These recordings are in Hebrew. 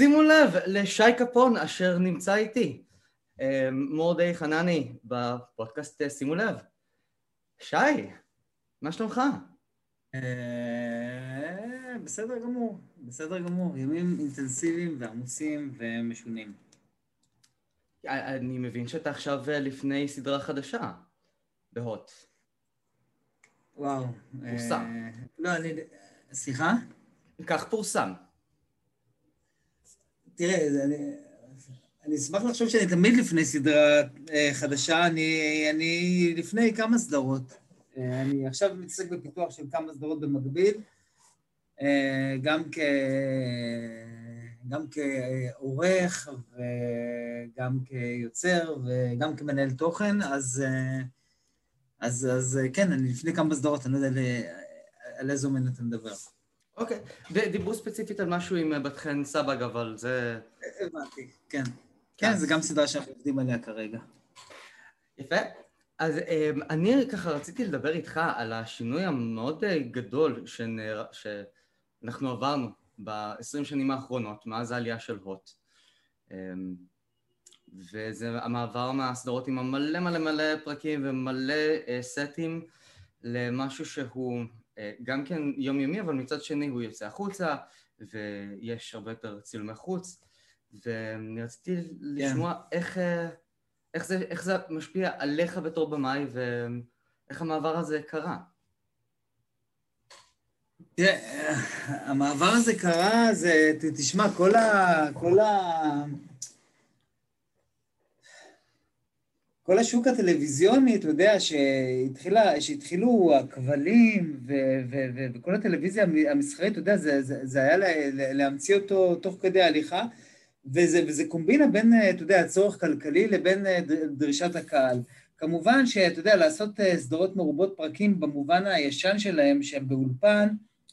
שימו לב לשי קפון אשר נמצא איתי. מורדי חנני בפודקאסט שימו לב. שי, מה שלומך? בסדר גמור, בסדר גמור. ימים אינטנסיביים ועמוסים ומשונים. אני מבין שאתה עכשיו לפני סדרה חדשה בהוט. וואו. פורסם. לא, אני... סליחה? כך פורסם. תראה, אני, אני אשמח לחשוב שאני תמיד לפני סדרה אה, חדשה, אני, אני לפני כמה סדרות. אה, אני עכשיו מתעסק בפיתוח של כמה סדרות במקביל, אה, גם, כ, גם כעורך וגם כיוצר וגם כמנהל תוכן, אז, אז, אז כן, אני לפני כמה סדרות, אני לא יודע על איזה אומן אתה מדבר. אוקיי, ודיברו ספציפית על משהו עם בת חן סבג, אבל זה... הבנתי, כן. כן, זו גם סדרה שאנחנו עובדים עליה כרגע. יפה. אז אמ, אני ככה רציתי לדבר איתך על השינוי המאוד אה, גדול שנר... שאנחנו עברנו ב-20 שנים האחרונות, מאז העלייה של הוט. אמ, וזה המעבר מהסדרות עם המלא מלא מלא פרקים ומלא אה, סטים למשהו שהוא אה, גם כן יומיומי, אבל מצד שני הוא יוצא החוצה, ויש הרבה יותר צילומי חוץ, ואני רציתי כן. לשמוע איך, אה, איך, זה, איך זה משפיע עליך בתור במאי, ואיך המעבר הזה קרה. תראה, המעבר הזה קרה, זה, תשמע, כל ה... כל ה... כל השוק הטלוויזיוני, אתה יודע, שהתחילה, שהתחילו הכבלים ו- ו- ו- וכל הטלוויזיה המסחרית, אתה יודע, זה, זה, זה היה לה, להמציא אותו תוך כדי הליכה, וזה, וזה קומבינה בין, אתה יודע, הצורך כלכלי לבין דרישת הקהל. כמובן שאתה יודע, לעשות אה, סדרות מרובות פרקים במובן הישן שלהם, שהן באולפן,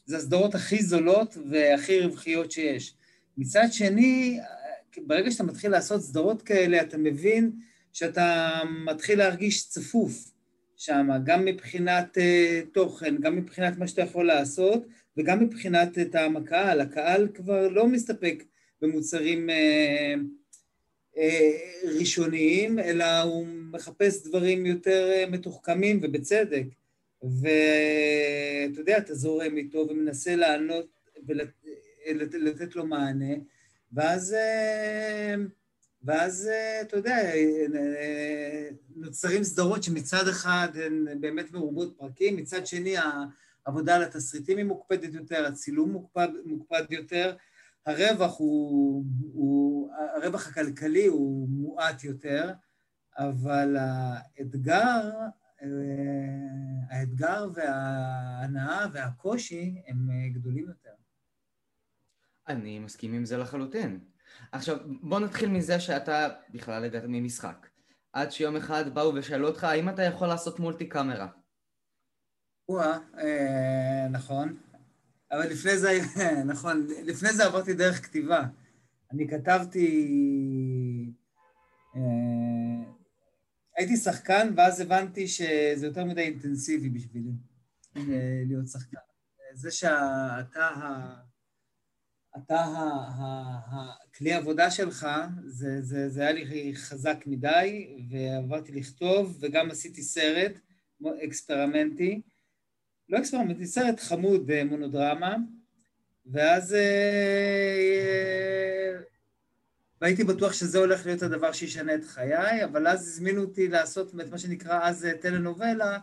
זה הסדרות הכי זולות והכי רווחיות שיש. מצד שני, ברגע שאתה מתחיל לעשות סדרות כאלה, אתה מבין שאתה מתחיל להרגיש צפוף שם, גם מבחינת uh, תוכן, גם מבחינת מה שאתה יכול לעשות, וגם מבחינת טעם הקהל. הקהל כבר לא מסתפק במוצרים uh, uh, ראשוניים, אלא הוא מחפש דברים יותר uh, מתוחכמים, ובצדק. ואתה יודע, אתה זורם איתו ומנסה לענות ולתת לו מענה, ואז... Uh, ואז, אה, אתה יודע, אה, נוצרים סדרות שמצד אחד הן באמת מרובות פרקים, מצד שני העבודה על התסריטים היא מוקפדת יותר, הצילום מוקפד, מוקפד יותר, הרווח הוא, הוא, הרווח הכלכלי הוא מועט יותר, אבל האתגר, אה, האתגר וההנאה והקושי הם גדולים יותר. אני מסכים עם זה לחלוטין. עכשיו, בוא נתחיל מזה שאתה בכלל הגעת ממשחק. עד שיום אחד באו ושאלו אותך, האם אתה יכול לעשות מולטי קאמרה? או-אה, אה, נכון. אבל לפני זה, נכון, לפני זה עברתי דרך כתיבה. אני כתבתי... אה, הייתי שחקן, ואז הבנתי שזה יותר מדי אינטנסיבי בשבילי mm-hmm. להיות שחקן. זה שאתה אתה, הכלי עבודה שלך, זה, זה, זה היה לי חזק מדי, ועברתי לכתוב, וגם עשיתי סרט אקספרמנטי, לא אקספרמנטי, סרט חמוד מונודרמה, ואז אה, והייתי בטוח שזה הולך להיות הדבר שישנה את חיי, אבל אז הזמינו אותי לעשות את מה שנקרא אז טלנובלה,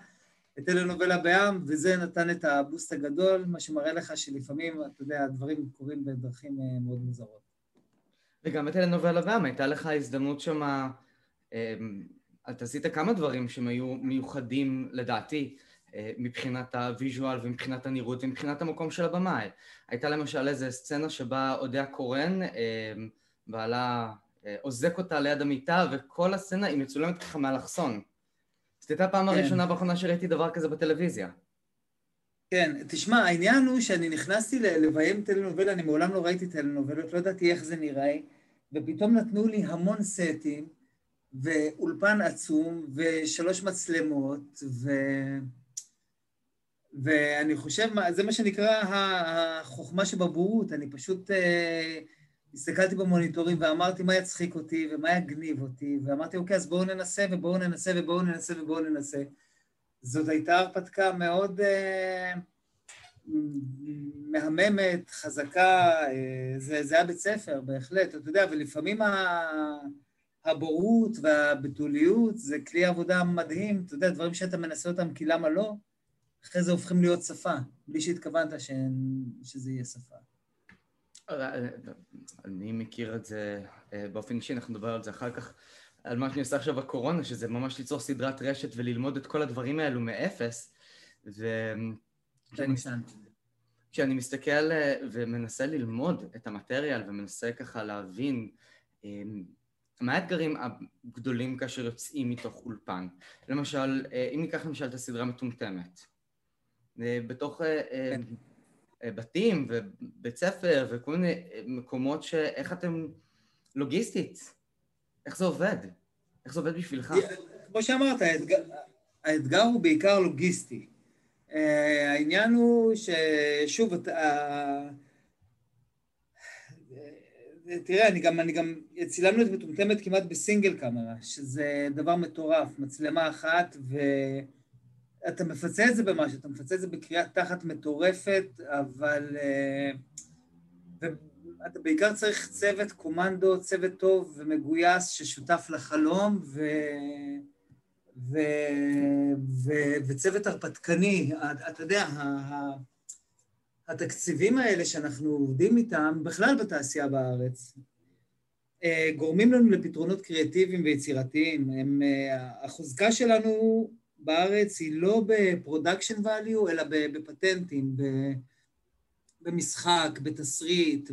טלנובלה בעם, וזה נתן את הבוסט הגדול, מה שמראה לך שלפעמים, אתה יודע, הדברים קורים בדרכים אה, מאוד מוזרות. וגם בטלנובלה בעם, הייתה לך הזדמנות שמה, אה, אתה עשית כמה דברים שהם היו מיוחדים לדעתי, אה, מבחינת הוויז'ואל ומבחינת הנראות ומבחינת המקום של הבמאי. הייתה למשל איזו סצנה שבה אודיה קורן, בעלה אוזק אותה ליד המיטה, וכל הסצנה היא מצולמת ככה מאלכסון. זאת הייתה הפעם כן. הראשונה באחרונה שראיתי דבר כזה בטלוויזיה. כן, תשמע, העניין הוא שאני נכנסתי לביים טלנובלה, אני מעולם לא ראיתי טלנובלות, לא ידעתי איך זה נראה, ופתאום נתנו לי המון סטים, ואולפן עצום, ושלוש מצלמות, ו... ואני חושב, זה מה שנקרא החוכמה שבבורות, אני פשוט uh, הסתכלתי במוניטורים ואמרתי מה יצחיק אותי ומה יגניב אותי, ואמרתי, אוקיי, אז בואו ננסה ובואו ננסה ובואו ננסה ובואו ננסה. זאת הייתה הרפתקה מאוד uh, מהממת, חזקה, uh, זה, זה היה בית ספר, בהחלט, אתה יודע, ולפעמים ה... הבורות והבתוליות זה כלי עבודה מדהים, אתה יודע, דברים שאתה מנסה אותם כי למה לא, אחרי זה הופכים להיות שפה, בלי שהתכוונת ש... שזה יהיה שפה. אני מכיר את זה אה, באופן אישי, אנחנו נדבר על זה אחר כך, על מה שאני עושה עכשיו בקורונה, שזה ממש ליצור סדרת רשת וללמוד את כל הדברים האלו מאפס. ו... כשאני מסתכל אה, ומנסה ללמוד את המטריאל ומנסה ככה להבין אה, מה האתגרים הגדולים כאשר יוצאים מתוך אולפן? למשל, אם ניקח למשל את הסדרה מטומטמת, בתוך כן. אה, בתים ובית ספר וכל מיני אה, מקומות שאיך אתם לוגיסטית, איך זה עובד? איך זה עובד בשבילך? כמו שאמרת, האתגר, האתגר הוא בעיקר לוגיסטי. אה, העניין הוא ששוב. תראה, אני גם, אני גם, צילמנו את מטומטמת כמעט בסינגל קאמרה, שזה דבר מטורף, מצלמה אחת, ו... אתה מפצה את זה במשהו, אתה מפצה את זה בקריאת תחת מטורפת, אבל... אה, ואתה בעיקר צריך צוות קומנדו, צוות טוב ומגויס ששותף לחלום, ו... ו... ו... וצוות הרפתקני. אתה יודע, התקציבים האלה שאנחנו עובדים איתם, בכלל בתעשייה בארץ, אה, גורמים לנו לפתרונות קריאטיביים ויצירתיים. הם, אה, החוזקה שלנו בארץ היא לא ב production value, אלא בפטנטים, במשחק, בתסריט,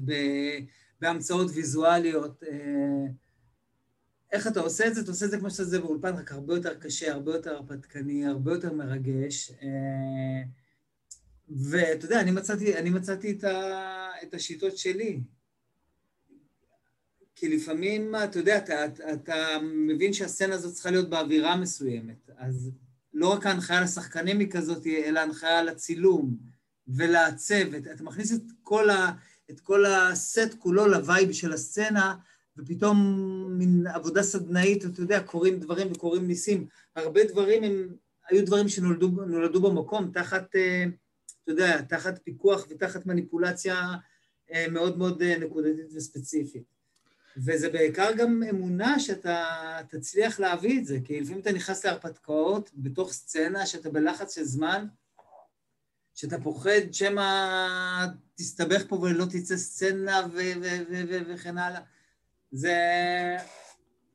בהמצאות ויזואליות. אה, איך אתה עושה את זה? אתה עושה את זה כמו שאתה עושה באולפן, רק הרבה יותר קשה, הרבה יותר הרפתקני, הרבה יותר מרגש. אה, ואתה יודע, אני מצאתי, אני מצאתי את, ה, את השיטות שלי. כי לפעמים, אתה יודע, אתה, אתה מבין שהסצנה הזאת צריכה להיות באווירה מסוימת, אז לא רק ההנחיה לשחקנים היא כזאת, אלא הנחיה לצילום ולצוות. אתה מכניס את כל, ה, את כל הסט כולו ל vibe של הסצנה, ופתאום מין עבודה סדנאית, אתה יודע, קורים דברים וקורים ניסים. הרבה דברים הם, היו דברים שנולדו במקום, תחת, אה, אתה יודע, תחת פיקוח ותחת מניפולציה אה, מאוד מאוד אה, נקודתית וספציפית. וזה בעיקר גם אמונה שאתה תצליח להביא את זה, כי לפעמים אתה נכנס להרפתקאות בתוך סצנה שאתה בלחץ של זמן, שאתה פוחד שמא תסתבך פה ולא תצא סצנה וכן הלאה. זה...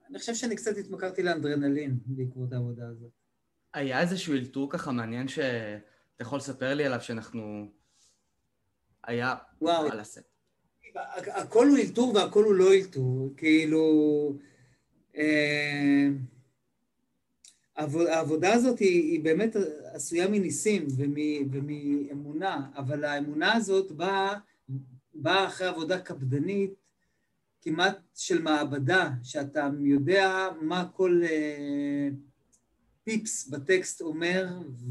אני חושב שאני קצת התמכרתי לאנדרנלין בעקבות העבודה הזאת. היה איזשהו אלתור ככה מעניין שאתה יכול לספר לי עליו שאנחנו... היה וואו. על הסט. הכל הוא אלתור והכל הוא לא אלתור, כאילו... אה, העבודה הזאת היא, היא באמת עשויה מניסים ומאמונה, אבל האמונה הזאת באה, באה אחרי עבודה קפדנית כמעט של מעבדה, שאתה יודע מה כל אה, פיפס בטקסט אומר,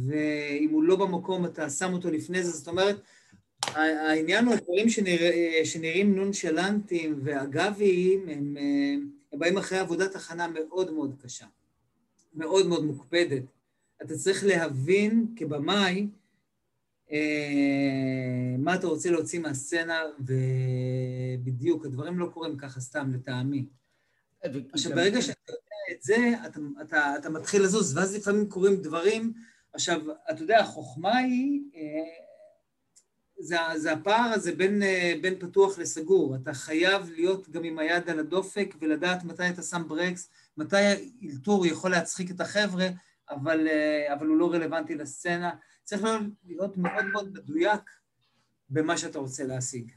ואם הוא לא במקום אתה שם אותו לפני זה, זאת אומרת, העניין הוא הדברים שנרא, שנראים נונשלנטיים ואגביים, הם, הם באים אחרי עבודת הכנה מאוד מאוד קשה, מאוד מאוד מוקפדת. אתה צריך להבין כבמאי אה, מה אתה רוצה להוציא מהסצנה, ובדיוק, הדברים לא קורים ככה סתם, לטעמי. עכשיו, ברגע שאתה יודע את זה, אתה, אתה, אתה מתחיל לזוז, ואז לפעמים קורים דברים. עכשיו, אתה יודע, החוכמה היא... אה, זה, זה הפער הזה בין, אה, בין פתוח לסגור. אתה חייב להיות גם עם היד על הדופק ולדעת מתי אתה שם ברקס, מתי האלתור יכול להצחיק את החבר'ה, אבל, אה, אבל הוא לא רלוונטי לסצנה. צריך להיות מאוד מאוד מדויק במה שאתה רוצה להשיג.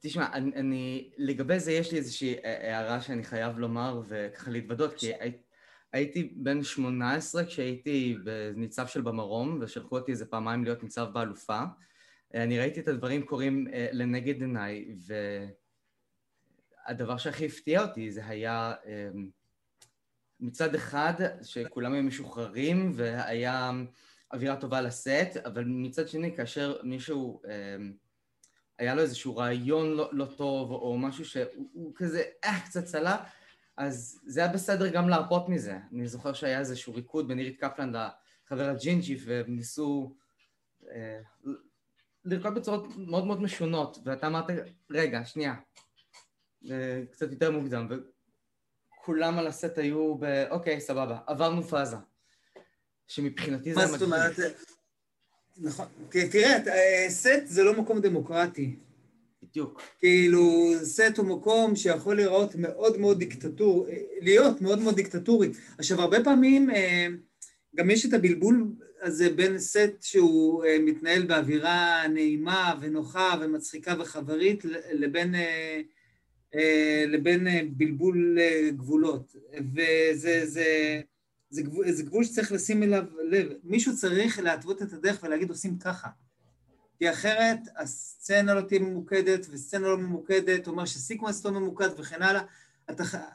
תשמע, אני, אני, לגבי זה יש לי איזושהי אה, הערה שאני חייב לומר וככה להתוודות, כי הייתי בן 18 כשהייתי בניצב של במרום, ושלחו אותי איזה פעמיים להיות ניצב באלופה. אני ראיתי את הדברים קורים אה, לנגד עיניי, והדבר שהכי הפתיע אותי זה היה אה, מצד אחד שכולם היו משוחררים והיה אווירה טובה לסט, אבל מצד שני כאשר מישהו אה, היה לו איזשהו רעיון לא, לא טוב, או משהו שהוא כזה, אה, קצת צלה, אז זה היה בסדר גם להרפות מזה. אני זוכר שהיה איזשהו ריקוד בין אירית קפלן לחבר הג'ינג'י, והם ניסו אה, לרקוד בצורות מאוד מאוד משונות, ואתה אמרת, רגע, שנייה, אה, קצת יותר מוקדם, וכולם על הסט היו ב... אוקיי, סבבה, עברנו פאזה. שמבחינתי זה... מה זאת אומרת? נכון. תראה, אה, סט זה לא מקום דמוקרטי. בדיוק. כאילו, סט הוא מקום שיכול להיראות מאוד מאוד דיקטטור, להיות מאוד מאוד דיקטטורי. עכשיו, הרבה פעמים גם יש את הבלבול הזה בין סט שהוא אה, מתנהל באווירה נעימה ונוחה ומצחיקה וחברית לבין, אה, אה, לבין בלבול גבולות. וזה זה, זה, גבול, זה גבול שצריך לשים אליו לב. מישהו צריך להתוות את הדרך ולהגיד עושים ככה. כי אחרת הסצנה לא תהיה ממוקדת, וסצנה לא ממוקדת, אומר שסיקוונס לא ממוקד וכן הלאה.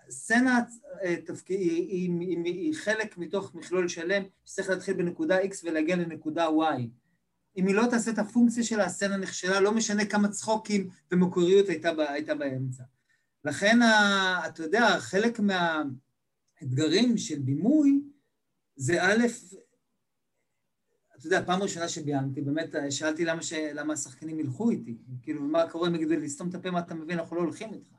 סצנה אה, היא, היא, היא, היא חלק מתוך מכלול שלם שצריך להתחיל בנקודה X ולהגיע לנקודה Y. אם היא לא תעשה את הפונקציה של הסצנה נכשלה, לא משנה כמה צחוקים ומקוריות הייתה, הייתה באמצע. לכן, אתה יודע, חלק מהאתגרים של בימוי זה א', אתה יודע, פעם ראשונה שביימתי, באמת שאלתי למה, ש... למה השחקנים ילכו איתי. כאילו, מה קורה אם יגידו לי, סתום את הפה, מה אתה מבין, אנחנו לא הולכים איתך.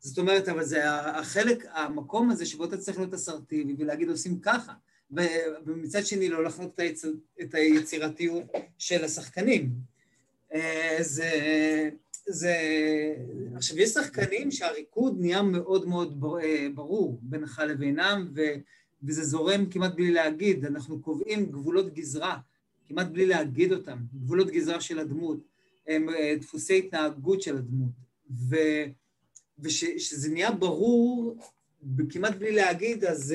זאת אומרת, אבל זה החלק, המקום הזה שבו אתה צריך להיות אסרטיבי ולהגיד עושים ככה, ומצד שני לא לחנוק את היצירתיות של השחקנים. אה, זה, זה... עכשיו, יש שחקנים שהריקוד נהיה מאוד מאוד אה, ברור בינך לבינם, ו, וזה זורם כמעט בלי להגיד, אנחנו קובעים גבולות גזרה, כמעט בלי להגיד אותם, גבולות גזרה של הדמות, הם אה, דפוסי התנהגות של הדמות. ו... וכשזה נהיה ברור, כמעט בלי להגיד, אז,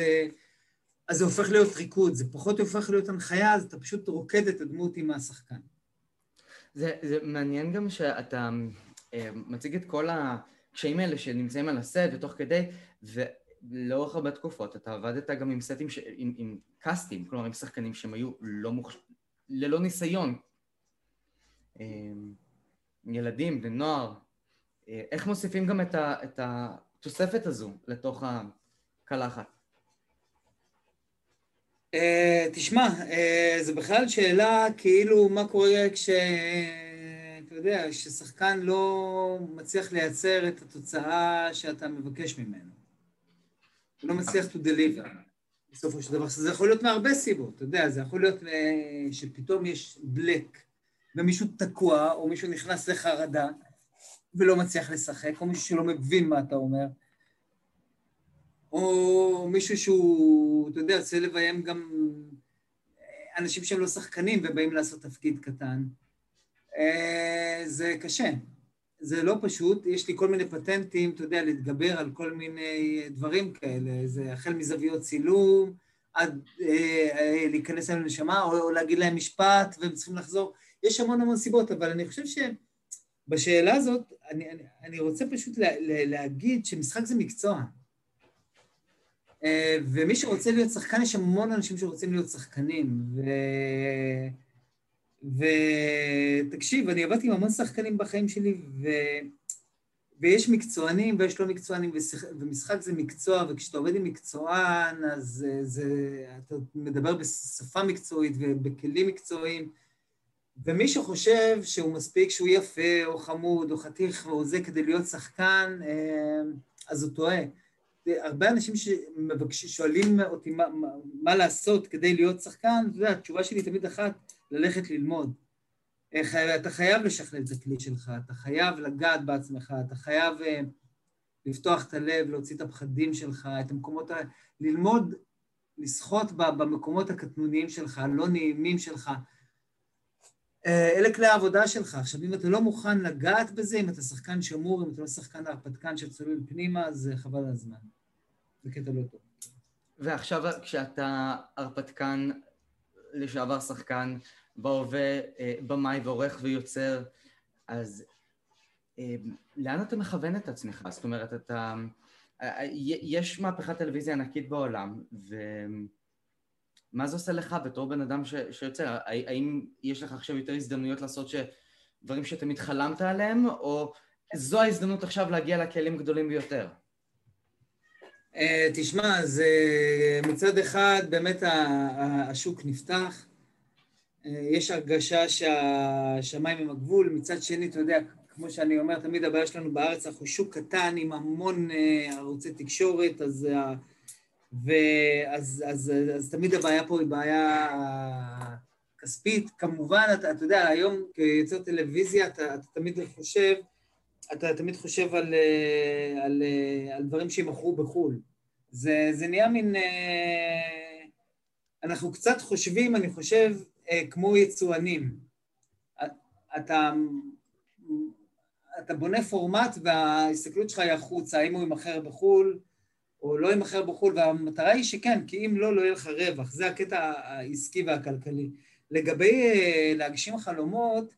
אז זה הופך להיות ריקוד, זה פחות הופך להיות הנחיה, אז אתה פשוט רוקד את הדמות עם השחקן. זה, זה מעניין גם שאתה אה, מציג את כל הקשיים האלה שנמצאים על הסט ותוך כדי, ולאורך הרבה תקופות אתה עבדת גם עם סטים, ש... עם, עם קאסטים, כלומר עם שחקנים שהם היו לא מוכש... ללא ניסיון. אה, ילדים ונוער, אה, איך מוסיפים גם את, ה, את התוספת הזו לתוך הקלחת? Uh, תשמע, uh, זו בכלל שאלה כאילו מה קורה כש... אתה יודע, כששחקן לא מצליח לייצר את התוצאה שאתה מבקש ממנו. הוא לא מצליח to deliver בסופו של דבר. זה יכול להיות מהרבה סיבות, אתה יודע, זה יכול להיות שפתאום יש בלק ומישהו תקוע או מישהו נכנס לחרדה ולא מצליח לשחק, או מישהו שלא מבין מה אתה אומר, או מישהו שהוא, אתה יודע, רוצה לביים גם אנשים שהם לא שחקנים ובאים לעשות תפקיד קטן. אה, זה קשה, זה לא פשוט, יש לי כל מיני פטנטים, אתה יודע, להתגבר על כל מיני דברים כאלה, זה החל מזוויות צילום, עד אה, אה, להיכנס להם לנשמה, או, או להגיד להם משפט והם צריכים לחזור, יש המון המון סיבות, אבל אני חושב ש... בשאלה הזאת, אני, אני, אני רוצה פשוט לה, לה, להגיד שמשחק זה מקצוע. אה, ומי שרוצה להיות שחקן, יש המון אנשים שרוצים להיות שחקנים. ו... ותקשיב, אני עבדתי עם המון שחקנים בחיים שלי, ו... ויש מקצוענים ויש לא מקצוענים, ומשחק זה מקצוע, וכשאתה עובד עם מקצוען, אז זה... אתה מדבר בשפה מקצועית ובכלים מקצועיים. ומי שחושב שהוא מספיק שהוא יפה, או חמוד, או חתיך, או זה כדי להיות שחקן, אה, אז הוא טועה. הרבה אנשים ששואלים אותי מה, מה, מה לעשות כדי להיות שחקן, אתה יודע, התשובה שלי תמיד אחת, ללכת ללמוד. אתה חייב לשכלל את הכלי שלך, אתה חייב לגעת בעצמך, אתה חייב אה, לפתוח את הלב, להוציא את הפחדים שלך, את המקומות ה... ללמוד לשחות במקומות הקטנוניים שלך, הלא נעימים שלך, אה, אלה כלי העבודה שלך. עכשיו, אם אתה לא מוכן לגעת בזה, אם אתה שחקן שמור, אם אתה לא שחקן הרפתקן שצולל פנימה, אז חבל על הזמן. זה קטע לא טוב. ועכשיו, כשאתה הרפתקן, לשעבר שחקן, בהווה אה, במאי ועורך ויוצר, אז אה, לאן אתה מכוון את עצמך? זאת אומרת, אתה... יש מהפכת טלוויזיה ענקית בעולם, ו... מה זה עושה לך בתור בן אדם ש, שיוצר? האם יש לך עכשיו יותר הזדמנויות לעשות ש... דברים שתמיד חלמת עליהם, או זו ההזדמנות עכשיו להגיע לכלים גדולים ביותר? אה, תשמע, אז מצד אחד באמת השוק נפתח, אה, יש הרגשה שהשמיים הם הגבול, מצד שני, אתה יודע, כמו שאני אומר, תמיד הבעיה שלנו בארץ, אנחנו שוק קטן עם המון אה, ערוצי תקשורת, אז, ואז, אז, אז, אז תמיד הבעיה פה היא בעיה כספית. כמובן, אתה, אתה יודע, היום כיוצר טלוויזיה, אתה, אתה תמיד חושב, אתה תמיד חושב על, על, אה, על דברים שימכרו בחו"ל. זה, זה נהיה מין... אה, אנחנו קצת חושבים, אני חושב, כמו יצואנים. אתה, אתה בונה פורמט וההסתכלות שלך היא החוצה, האם הוא יימכר בחו"ל או לא יימכר בחו"ל, והמטרה היא שכן, כי אם לא, לא יהיה לך רווח. זה הקטע העסקי והכלכלי. לגבי להגשים חלומות,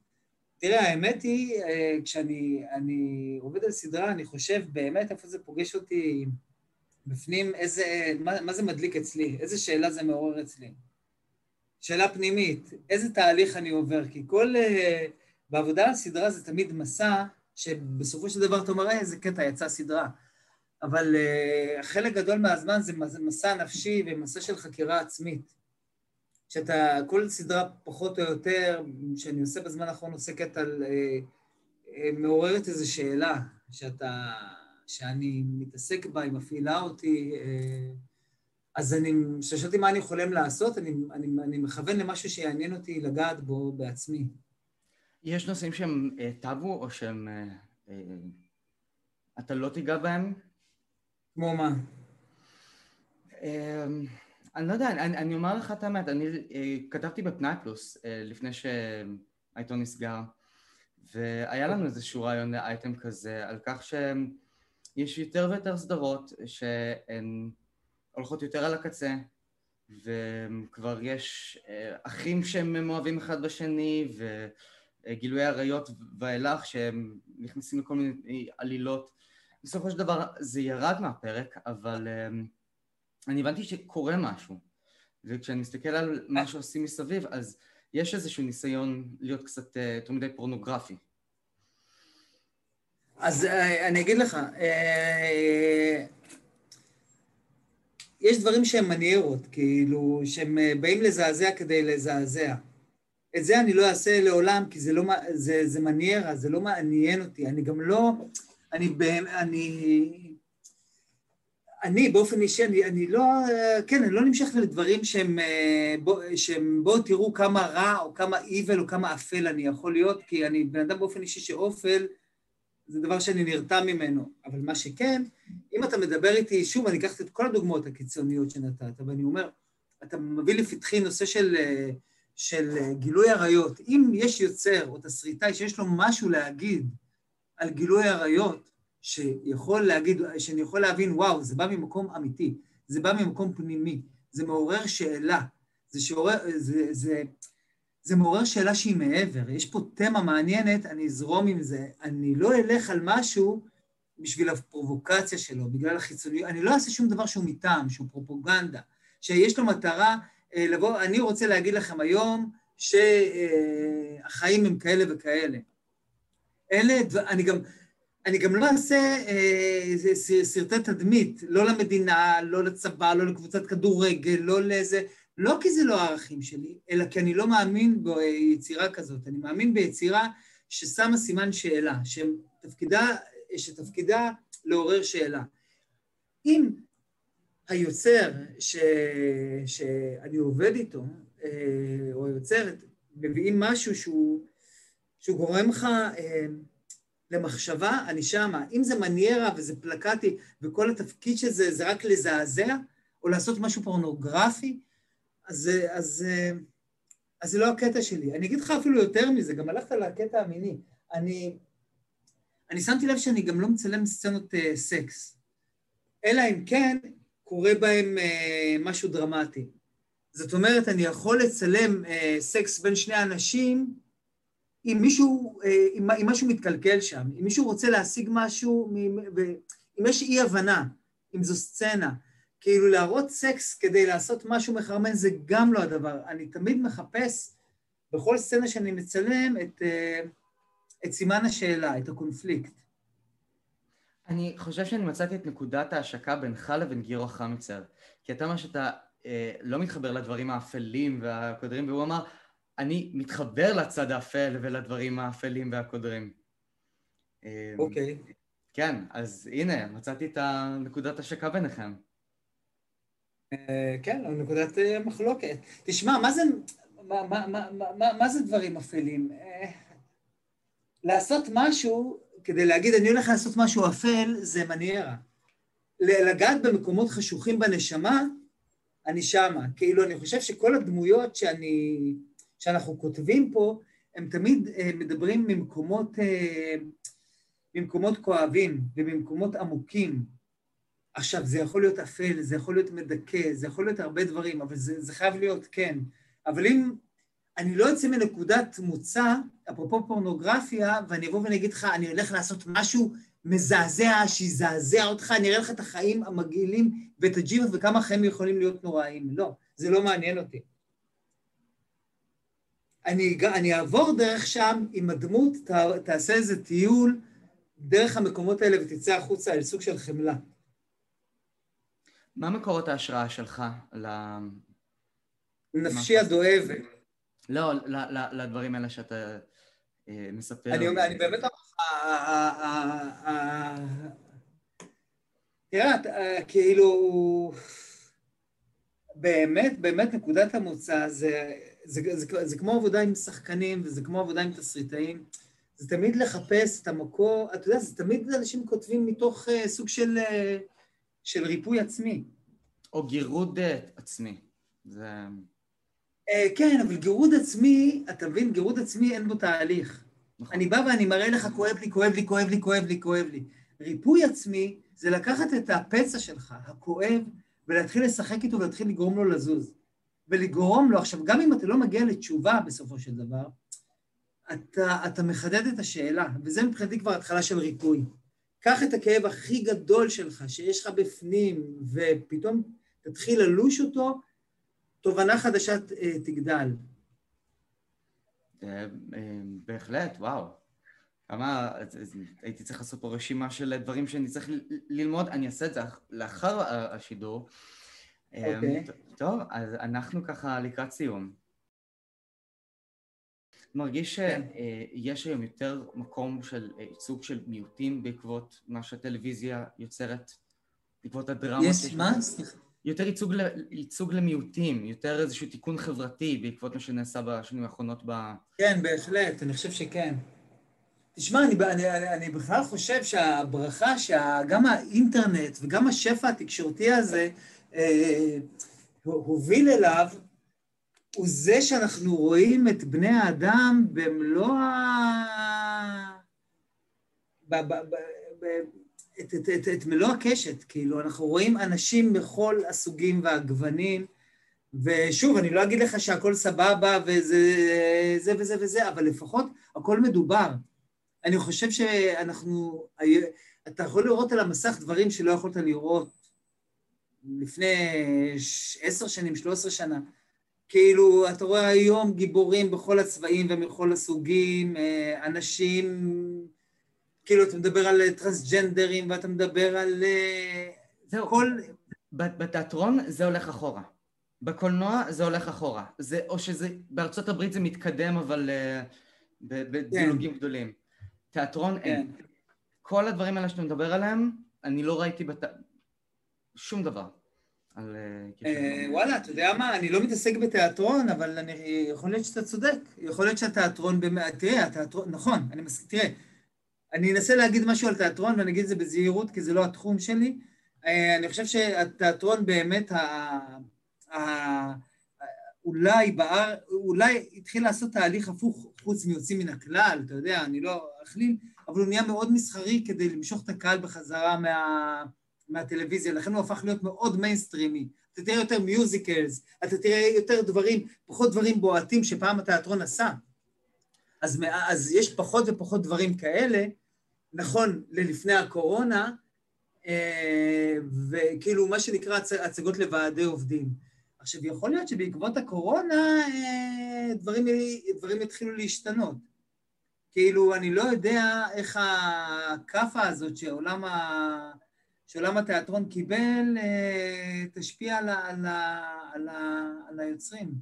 תראה, האמת היא, אה, כשאני עובד על סדרה, אני חושב באמת איפה זה פוגש אותי בפנים, איזה, מה, מה זה מדליק אצלי, איזה שאלה זה מעורר אצלי. שאלה פנימית, איזה תהליך אני עובר, כי כל... אה, בעבודה על סדרה זה תמיד מסע, שבסופו של דבר אתה אומר, איזה קטע, יצא סדרה. אבל uh, חלק גדול מהזמן זה מסע נפשי ומסע של חקירה עצמית. שאתה, כל סדרה פחות או יותר, שאני עושה בזמן האחרון עוסקת על, אה, אה, מעוררת איזו שאלה, שאתה, שאני מתעסק בה, היא מפעילה אותי, אה, אז אני, כששאלתי מה אני חולם לעשות, אני, אני, אני מכוון למשהו שיעניין אותי לגעת בו בעצמי. יש נושאים שהם אה, טאבו, או שהם... אה, אתה לא תיגע בהם? כמו מה? אה, אני לא יודע, אני, אני אומר לך את האמת, אני כתבתי בפנאי פלוס לפני שהעיתון נסגר, והיה לנו איזשהו רעיון לאייטם כזה, על כך שיש יותר ויותר סדרות שהן הולכות יותר על הקצה, וכבר יש אה, אחים שהם מאוהבים אחד בשני, וגילויי עריות ואילך שהם נכנסים לכל מיני עלילות. בסופו של דבר זה ירד מהפרק, אבל... אני הבנתי שקורה משהו, וכשאני מסתכל על מה שעושים מסביב, אז יש איזשהו ניסיון להיות קצת אה, יותר מדי פורנוגרפי. אז אה, אני אגיד לך, אה, יש דברים שהם מניירות, כאילו, שהם באים לזעזע כדי לזעזע. את זה אני לא אעשה לעולם, כי זה לא, זה, זה מניירה, זה לא מעניין אותי. אני גם לא, אני, אני אני באופן אישי, אני, אני לא, כן, אני לא נמשך לדברים שהם, אה, שהם בואו תראו כמה רע או כמה איבל או כמה אפל אני יכול להיות, כי אני בן אדם באופן אישי שאופל זה דבר שאני נרתע ממנו. אבל מה שכן, אם אתה מדבר איתי, שוב, אני אקח את כל הדוגמאות הקיצוניות שנתת, ואני אומר, אתה מביא לפתחי נושא של, אה, של גילוי עריות. אם יש יוצר או תסריטאי שיש לו משהו להגיד על גילוי עריות, שיכול להגיד, שאני יכול להבין, וואו, זה בא ממקום אמיתי, זה בא ממקום פנימי, זה מעורר שאלה, זה, שעורר, זה, זה, זה מעורר שאלה שהיא מעבר, יש פה תמה מעניינת, אני אזרום עם זה, אני לא אלך על משהו בשביל הפרובוקציה שלו, בגלל החיצוניות, אני לא אעשה שום דבר שהוא מטעם, שהוא פרופוגנדה, שיש לו מטרה אה, לבוא, אני רוצה להגיד לכם היום שהחיים הם כאלה וכאלה. אלה, אני גם, אני גם לא אעשה אה, סרטי תדמית, לא למדינה, לא לצבא, לא לקבוצת כדורגל, לא לאיזה... לא כי זה לא הערכים שלי, אלא כי אני לא מאמין ביצירה כזאת. אני מאמין ביצירה ששמה סימן שאלה, שתפקידה, שתפקידה לעורר שאלה. אם היוצר ש, שאני עובד איתו, אה, או היוצרת, מביאים משהו שהוא, שהוא גורם לך אה, למחשבה, אני שמה. אם זה מניירה וזה פלקטי, וכל התפקיד של זה זה רק לזעזע, או לעשות משהו פורנוגרפי, אז, אז, אז זה לא הקטע שלי. אני אגיד לך אפילו יותר מזה, גם הלכת לקטע המיני. אני, אני שמתי לב שאני גם לא מצלם סצנות uh, סקס, אלא אם כן קורה בהם uh, משהו דרמטי. זאת אומרת, אני יכול לצלם uh, סקס בין שני אנשים, אם מישהו, אה, אם, אם משהו מתקלקל שם, אם מישהו רוצה להשיג משהו, אם יש אי הבנה, אם זו סצנה, כאילו להראות סקס כדי לעשות משהו מחרמן זה גם לא הדבר. אני תמיד מחפש בכל סצנה שאני מצלם את, אה, את סימן השאלה, את הקונפליקט. אני חושב שאני מצאתי את נקודת ההשקה בינך לבין גירו חמיצר. כי אתה אומר שאתה אה, לא מתחבר לדברים האפלים והקודרים, והוא אמר, אני מתחבר לצד האפל ולדברים האפלים והקודרים. אה, אוקיי. Okay. כן, אז הנה, מצאתי את נקודת השקה ביניכם. אה, כן, נקודת אה, מחלוקת. תשמע, מה זה, מה, מה, מה, מה, מה זה דברים אפלים? לעשות משהו, כדי להגיד אני הולך לעשות משהו אפל, זה מניירה. לגעת במקומות חשוכים בנשמה, אני שמה. כאילו, אני חושב שכל הדמויות שאני, שאנחנו כותבים פה, הם תמיד אה, מדברים ממקומות, אה, ממקומות כואבים וממקומות עמוקים. עכשיו, זה יכול להיות אפל, זה יכול להיות מדכא, זה יכול להיות הרבה דברים, אבל זה, זה חייב להיות כן. אבל אם אני לא יוצא מנקודת מוצא, אפרופו פורנוגרפיה, ואני אבוא ואני אגיד לך, אני הולך לעשות משהו מזעזע, שיזעזע אותך, אני אראה לך את החיים המגעילים ואת הג'יבה וכמה חיים יכולים להיות נוראים. לא, זה לא מעניין אותי. אני, אני אעבור דרך שם עם הדמות, תעשה איזה טיול דרך המקומות האלה ותצא החוצה אל סוג של חמלה. מה מקורות ההשראה שלך ל... נפשי הדואבת. לא, לדברים האלה שאתה אה, מספר. אני אומר, אני באמת אומר לך, תראה, כאילו, באמת, באמת נקודת המוצא זה, זה, זה, זה, זה כמו עבודה עם שחקנים וזה כמו עבודה עם תסריטאים. זה תמיד לחפש את המקור, אתה יודע, זה תמיד אנשים כותבים מתוך uh, סוג של, uh, של ריפוי עצמי. או גירוד עצמי. זה... אה, כן, אבל גירוד עצמי, אתה מבין, גירוד עצמי אין בו תהליך. נכון. אני בא ואני מראה לך, כואב לי, כואב לי, כואב לי, כואב לי, כואב לי. ריפוי עצמי זה לקחת את הפצע שלך, הכואב, ולהתחיל לשחק איתו ולהתחיל לגרום לו לזוז. ולגרום לו, עכשיו, גם אם אתה לא מגיע לתשובה בסופו של דבר, אתה, אתה מחדד את השאלה, וזה מבחינתי כבר התחלה של ריפוי. קח את הכאב הכי גדול שלך, שיש לך בפנים, ופתאום תתחיל ללוש אותו, תובנה חדשה אה, תגדל. אה, אה, בהחלט, וואו. כמה, הייתי צריך לעשות פה רשימה של דברים שאני צריך ללמוד, אני אעשה את זה לאחר השידור. אוקיי. טוב, אז אנחנו ככה לקראת סיום. מרגיש כן. שיש היום יותר מקום של ייצוג של מיעוטים בעקבות מה שהטלוויזיה יוצרת, בעקבות הדרמה. יש מה? סליחה. יותר ייצוג, ייצוג למיעוטים, יותר איזשהו תיקון חברתי בעקבות מה שנעשה בשנים האחרונות ב... כן, בהחלט, אני חושב שכן. תשמע, אני, אני, אני, אני בכלל חושב שהברכה שגם האינטרנט וגם השפע התקשורתי הזה אה, הוביל אליו, הוא זה שאנחנו רואים את בני האדם במלוא ה... ב, ב, ב, ב, את, את, את, את מלוא הקשת, כאילו, אנחנו רואים אנשים בכל הסוגים והגוונים, ושוב, אני לא אגיד לך שהכל סבבה וזה זה וזה וזה, אבל לפחות הכל מדובר. אני חושב שאנחנו, אתה יכול לראות על המסך דברים שלא יכולת לראות לפני עשר שנים, שלוש עשרה שנה. כאילו, אתה רואה היום גיבורים בכל הצבעים ומכל הסוגים, אה, אנשים כאילו, אתה מדבר על אה, טרנסג'נדרים, ואתה מדבר על... אה, זהו, כל... בתיאטרון זה הולך אחורה. בקולנוע זה הולך אחורה. זה, או שזה, בארצות הברית זה מתקדם, אבל uh, בדילוגים כן. גדולים. תיאטרון כן. אין. כל הדברים האלה שאתה מדבר עליהם, אני לא ראיתי בת... שום דבר. על uh, וואלה, אתה יודע מה, אני לא מתעסק בתיאטרון, אבל אני, יכול להיות שאתה צודק. יכול להיות שהתיאטרון, תראה, התיאטרון, נכון, אני מסכים, תראה, אני אנסה להגיד משהו על תיאטרון, ואני אגיד את זה בזהירות, כי זה לא התחום שלי. אה, אני חושב שהתיאטרון באמת, ה... ה... אולי באר... אולי התחיל לעשות תהליך הפוך חוץ מיוצאים מן הכלל, אתה יודע, אני לא אכליל, אבל הוא נהיה מאוד מסחרי כדי למשוך את הקהל בחזרה מה... מהטלוויזיה, לכן הוא הפך להיות מאוד מיינסטרימי. אתה תראה יותר musicals, אתה תראה יותר דברים, פחות דברים בועטים שפעם התיאטרון עשה. אז, אז יש פחות ופחות דברים כאלה, נכון ללפני הקורונה, אה, וכאילו מה שנקרא הצגות לוועדי עובדים. עכשיו, יכול להיות שבעקבות הקורונה אה, דברים, דברים יתחילו להשתנות. כאילו, אני לא יודע איך הכאפה הזאת שעולם, ה... שעולם התיאטרון קיבל אה, תשפיע על, ה... על, ה... על, ה... על היוצרים.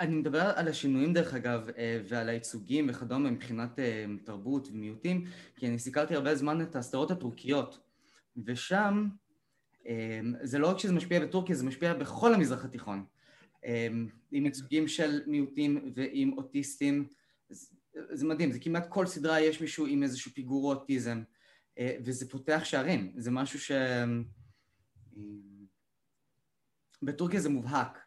אני מדבר על השינויים דרך אגב אה, ועל הייצוגים וכדומה מבחינת אה, תרבות ומיעוטים כי אני סיקרתי הרבה זמן את הסדרות הטורקיות ושם זה לא רק שזה משפיע בטורקיה זה משפיע בכל המזרח התיכון עם ייצוגים של מיעוטים ועם אוטיסטים זה מדהים, זה כמעט כל סדרה יש מישהו עם איזשהו פיגור אוטיזם אה, וזה פותח שערים, זה משהו ש... אה, בטורקיה זה מובהק.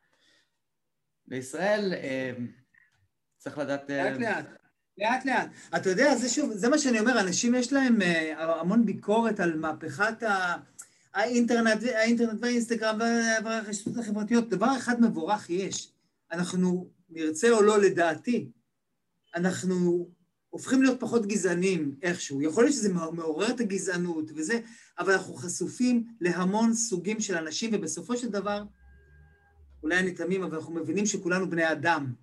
בישראל אה, צריך לדעת... לאט לאט, לאט לאט. אתה יודע, זה שוב, זה מה שאני אומר, אנשים יש להם המון ביקורת על מהפכת האינטרנט, האינטרנט והאינסטגרם והרשתות החברתיות. דבר אחד מבורך יש, אנחנו נרצה או לא לדעתי, אנחנו הופכים להיות פחות גזענים איכשהו. יכול להיות שזה מעורר את הגזענות וזה, אבל אנחנו חשופים להמון סוגים של אנשים, ובסופו של דבר, אולי אני תמים, אבל אנחנו מבינים שכולנו בני אדם.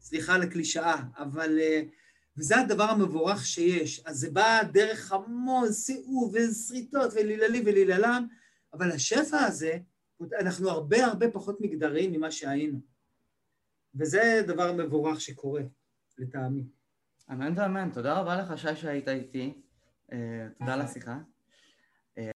סליחה על הקלישאה, אבל... אה, וזה הדבר המבורך שיש. אז זה בא דרך המון סיאוב ושריטות וליללי וליללם, אבל השפע הזה, אנחנו הרבה הרבה פחות מגדריים ממה שהיינו. וזה דבר מבורך שקורה. לטעמי. אמן ואמן. תודה רבה לך, שי, שהיית איתי. אה, תודה על השיחה.